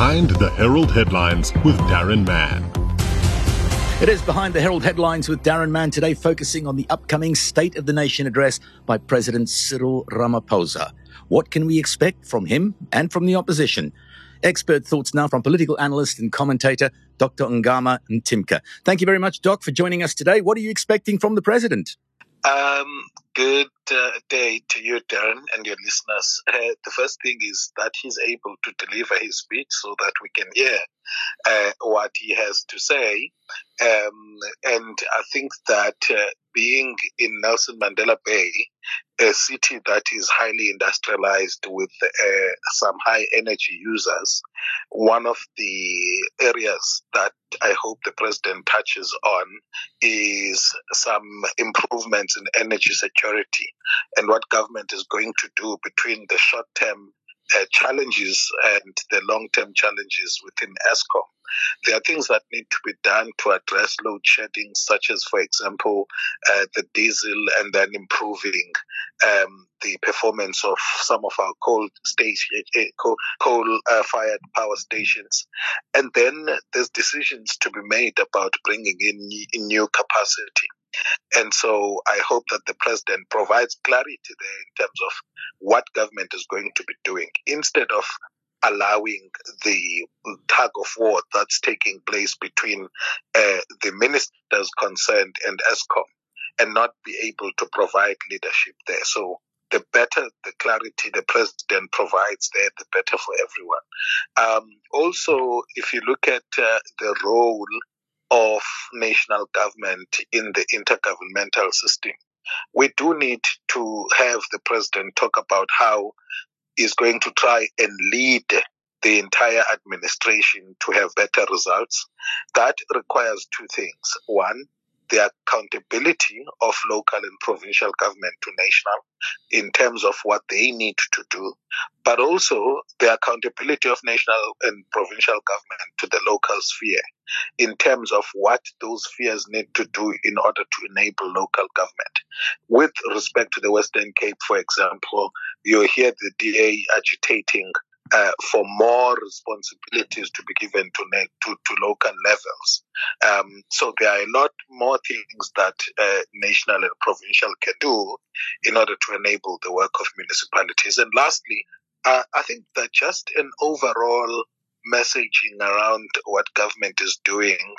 Behind the Herald Headlines with Darren Mann. It is Behind the Herald Headlines with Darren Mann today, focusing on the upcoming State of the Nation address by President Cyril Ramaphosa. What can we expect from him and from the opposition? Expert thoughts now from political analyst and commentator Dr. Ngama Mtimka. Thank you very much, Doc, for joining us today. What are you expecting from the president? Um, good uh, day to you, Darren, and your listeners. Uh, the first thing is that he's able to deliver his speech so that we can hear uh, what he has to say. Um, and I think that uh, being in Nelson Mandela Bay, a city that is highly industrialized with uh, some high energy users, one of the areas that I hope the president touches on is some improvements in energy security and what government is going to do between the short term uh, challenges and the long term challenges within Eskom. There are things that need to be done to address load shedding, such as, for example, uh, the diesel, and then improving um, the performance of some of our coal eh, coal, uh, fired power stations. And then there's decisions to be made about bringing in, in new capacity. And so I hope that the president provides clarity there in terms of what government is going to be doing instead of allowing the tug of war that's taking place between uh, the ministers concerned and Eskom and not be able to provide leadership there. So the better the clarity the president provides there, the better for everyone. Um, also, if you look at uh, the role of national government in the intergovernmental system. We do need to have the president talk about how he's going to try and lead the entire administration to have better results. That requires two things. One, the accountability of local and provincial government to national in terms of what they need to do, but also the accountability of national and provincial government to the local sphere in terms of what those spheres need to do in order to enable local government. With respect to the Western Cape, for example, you hear the DA agitating uh, for more responsibilities to be given to, to, to local levels. Um, so there are a lot more things that uh, national and provincial can do in order to enable the work of municipalities. And lastly, uh, I think that just an overall messaging around what government is doing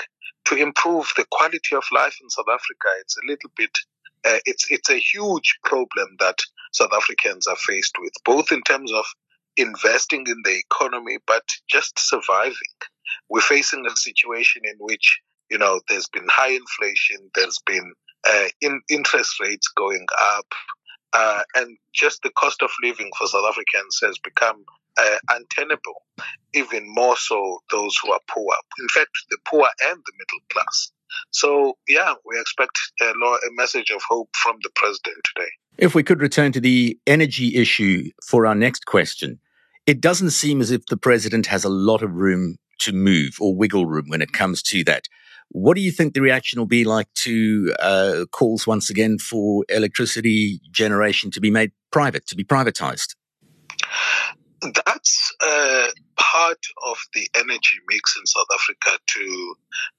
to improve the quality of life in South Africa, it's a little bit uh, it's it's a huge problem that South Africans are faced with, both in terms of investing in the economy, but just surviving. We're facing a situation in which, you know, there's been high inflation, there's been uh, in interest rates going up, uh, and just the cost of living for South Africans has become uh, untenable, even more so those who are poor. In fact, the poor and the middle class. So, yeah, we expect a, a message of hope from the president today. If we could return to the energy issue for our next question, it doesn't seem as if the president has a lot of room to move or wiggle room when it comes to that. What do you think the reaction will be like to uh, calls once again for electricity generation to be made private, to be privatized? That's uh, part of the energy mix in South Africa to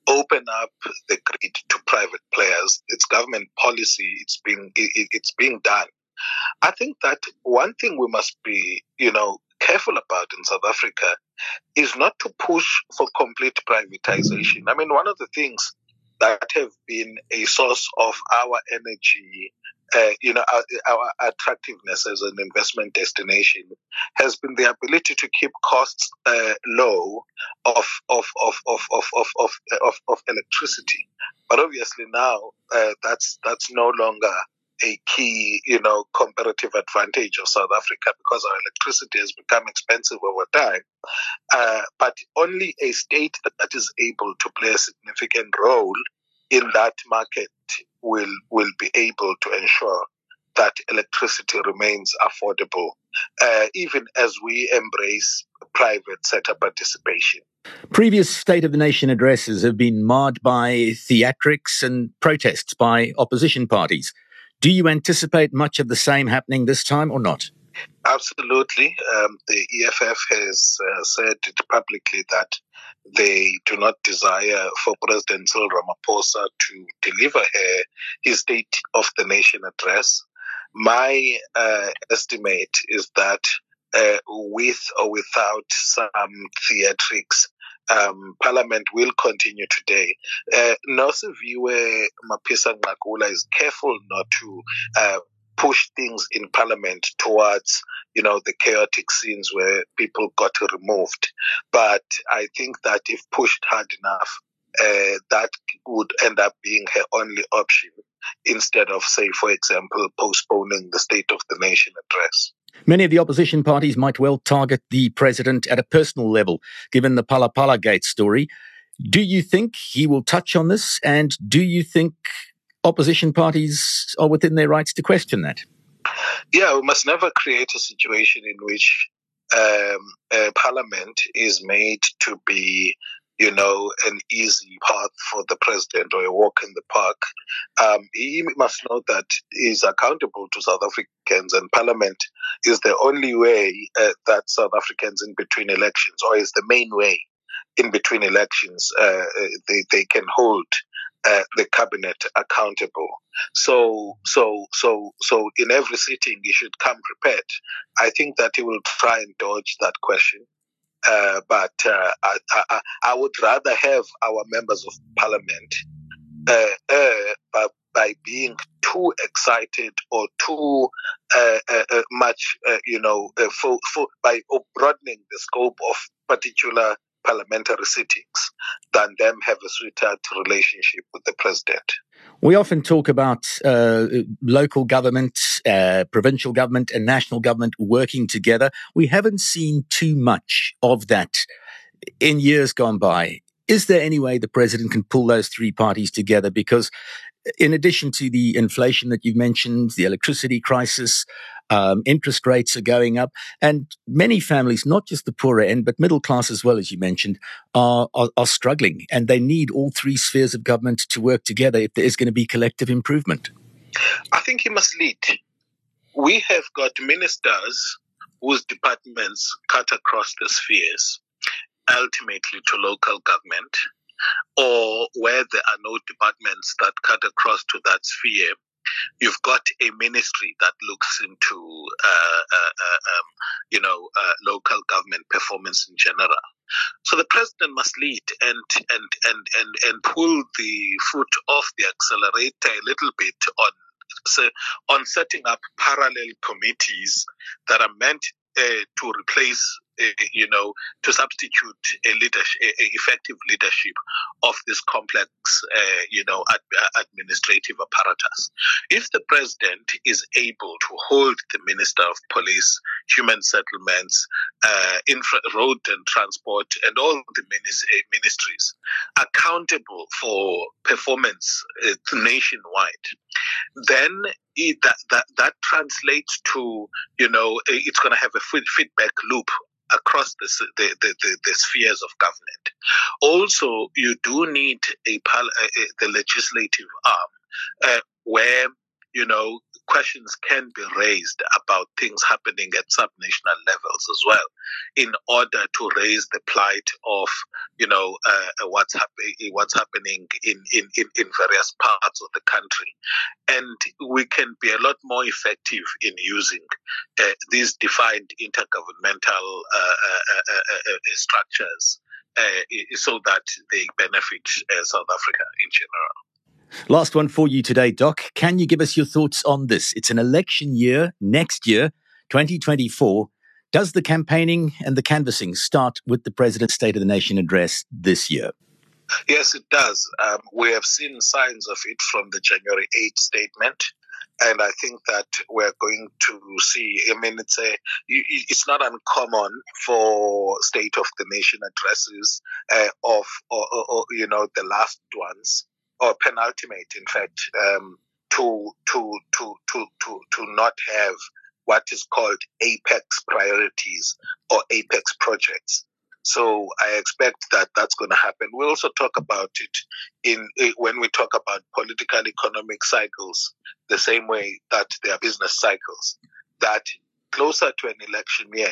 open up the grid to private players. It's government policy. It's being it, it's being done. I think that one thing we must be, you know, careful about in South Africa is not to push for complete privatization. I mean, one of the things that have been a source of our energy, uh, you know, our, our, attractiveness as an investment destination has been the ability to keep costs uh, low of of, of, of, of, of, of, of, of electricity. But obviously now uh, that's that's no longer a key, you know, comparative advantage of South Africa because our electricity has become expensive over time. Uh, but only a state that is able to play a significant role in that market will will be able to ensure that electricity remains affordable, uh, even as we embrace private sector participation. Previous State of the Nation addresses have been marred by theatrics and protests by opposition parties. Do you anticipate much of the same happening this time or not? Absolutely. Um, the EFF has uh, said publicly that they do not desire for President Cyril Ramaphosa to deliver her, his State of the Nation address. My uh, estimate is that uh, with or without some theatrics, um, Parliament will continue today. Uh, Nosiviwe Mapisa Nqakula is careful not to uh, push things in Parliament towards, you know, the chaotic scenes where people got removed. But I think that if pushed hard enough, uh, that would end up being her only option instead of, say, for example, postponing the State of the Nation address. Many of the opposition parties might well target the president at a personal level, given the Phala Gate story. Do you think he will touch on this? And do you think opposition parties are within their rights to question that? Yeah, we must never create a situation in which um, parliament is made to be you know, an easy path for the president or a walk in the park. Um, he must know that he's accountable to South Africans, and Parliament is the only way uh, that South Africans in between elections, or is the main way in between elections, uh, uh they, they can hold uh, the cabinet accountable. So, so, so, so in every sitting, he should come prepared. I think that he will try and dodge that question. Uh, but uh, I, I, I, would rather have our members of parliament uh, uh by, by, being too excited or too uh, uh, much, you know, for, for, by broadening the scope of particular parliamentary sittings than them have a sweetheart relationship with the president. We often talk about uh, local government, uh, provincial government, and national government working together. We haven't seen too much of that in years gone by. Is there any way the president can pull those three parties together? Because in addition to the inflation that you've mentioned, the electricity crisis, um, interest rates are going up, and many families, not just the poorer end, but middle class as well, as you mentioned, are, are, are struggling, and they need all three spheres of government to work together if there is going to be collective improvement. I think he must lead. We have got ministers whose departments cut across the spheres, ultimately to local government, or where there are no departments that cut across to that sphere You've got a ministry that looks into, uh, uh, uh, um, you know, local government performance in general. So the president must lead and and and and and pull the foot off the accelerator a little bit on so on setting up parallel committees that are meant uh, to replace you know, to substitute a leadership, a, effective leadership of this complex, uh, you know, ad, administrative apparatus. If the president is able to hold the minister of police, human settlements, uh, infra, road and transport, and all the uh, ministries accountable for performance uh, nationwide, then it, that, that that translates to you know it's going to have a feedback loop across the, the, the, the, spheres of government. Also, you do need a, a the legislative arm uh, where you know questions can be raised about things happening at subnational levels as well, in order to raise the plight of you know uh, what's happening what's happening in, in, in, in various parts of the country, and we can be a lot more effective in using uh, these defined intergovernmental uh, uh, uh, uh structures. so that they benefit South Africa in general. Last one for you today, Doc. Can you give us your thoughts on this? It's an election year next year, 2024. Does the campaigning and the canvassing start with the President's State of the Nation address this year? Yes, it does. Um, we have seen signs of it from the January 8th statement. And I think that we're going to see. I mean, it's a, it's not uncommon for State of the Nation addresses uh, of, or, or, you know, the last ones or penultimate, in fact, um, to, to, to, to, to, to not have what is called apex priorities or apex projects. So I expect that that's going to happen. We also talk about it in eh, when we talk about political economic cycles, the same way that they are business cycles. That closer to an election year,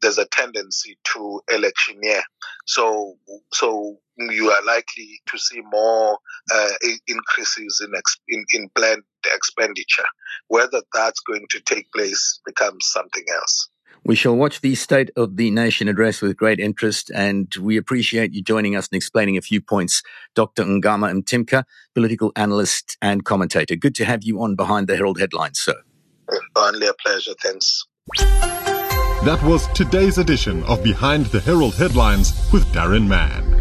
there's a tendency to electioneer. So, so you are likely to see more uh, increases in, ex- in, in planned expenditure. Whether that's going to take place becomes something else. We shall watch the State of the Nation address with great interest, and we appreciate you joining us and explaining a few points. Dr. Ngama Mtimka, political analyst and commentator. Good to have you on Behind the Herald headlines, sir. Only a pleasure. Thanks. That was today's edition of Behind the Herald Headlines with Darren Mann.